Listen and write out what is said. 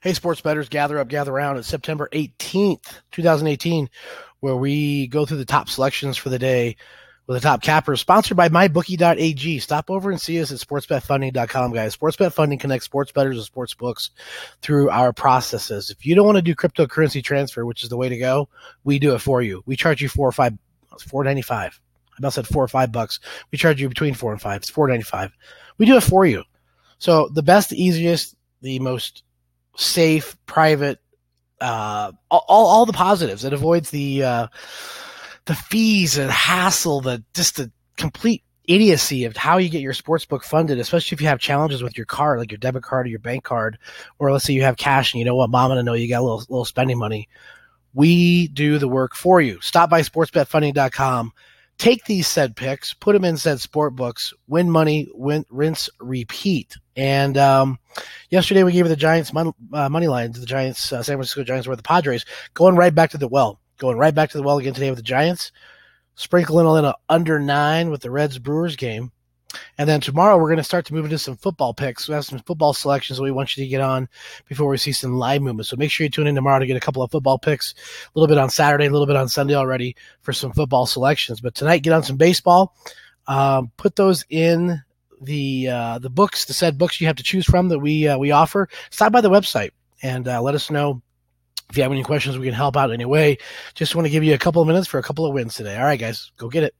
Hey, sports betters, gather up, gather around. It's September 18th, 2018, where we go through the top selections for the day with the top cappers, sponsored by mybookie.ag. Stop over and see us at sportsbetfunding.com, guys. Sportsbet funding connects sports bettors and sports books through our processes. If you don't want to do cryptocurrency transfer, which is the way to go, we do it for you. We charge you four or five, four ninety five. I about said four or five bucks. We charge you between four and five. It's four ninety five. We do it for you. So the best, the easiest, the most safe, private, uh, all, all the positives. It avoids the, uh, the fees and hassle, the just the complete idiocy of how you get your sports book funded, especially if you have challenges with your card, like your debit card or your bank card, or let's say you have cash and you know what, mom and I know you got a little, little spending money. We do the work for you. Stop by sportsbetfunding.com take these said picks, put them in said sport books, win money, win, rinse, repeat. And um, yesterday we gave the Giants mon- uh, money line to the Giants, uh, San Francisco Giants, were the Padres going right back to the well, going right back to the well again today with the Giants, sprinkling in a under nine with the Reds Brewers game. And then tomorrow we're going to start to move into some football picks. We have some football selections that we want you to get on before we see some live movement. So make sure you tune in tomorrow to get a couple of football picks, a little bit on Saturday, a little bit on Sunday already for some football selections. But tonight, get on some baseball. Um, put those in the uh, the books, the said books you have to choose from that we uh, we offer. Stop by the website and uh, let us know if you have any questions. We can help out in any way. Just want to give you a couple of minutes for a couple of wins today. All right, guys, go get it.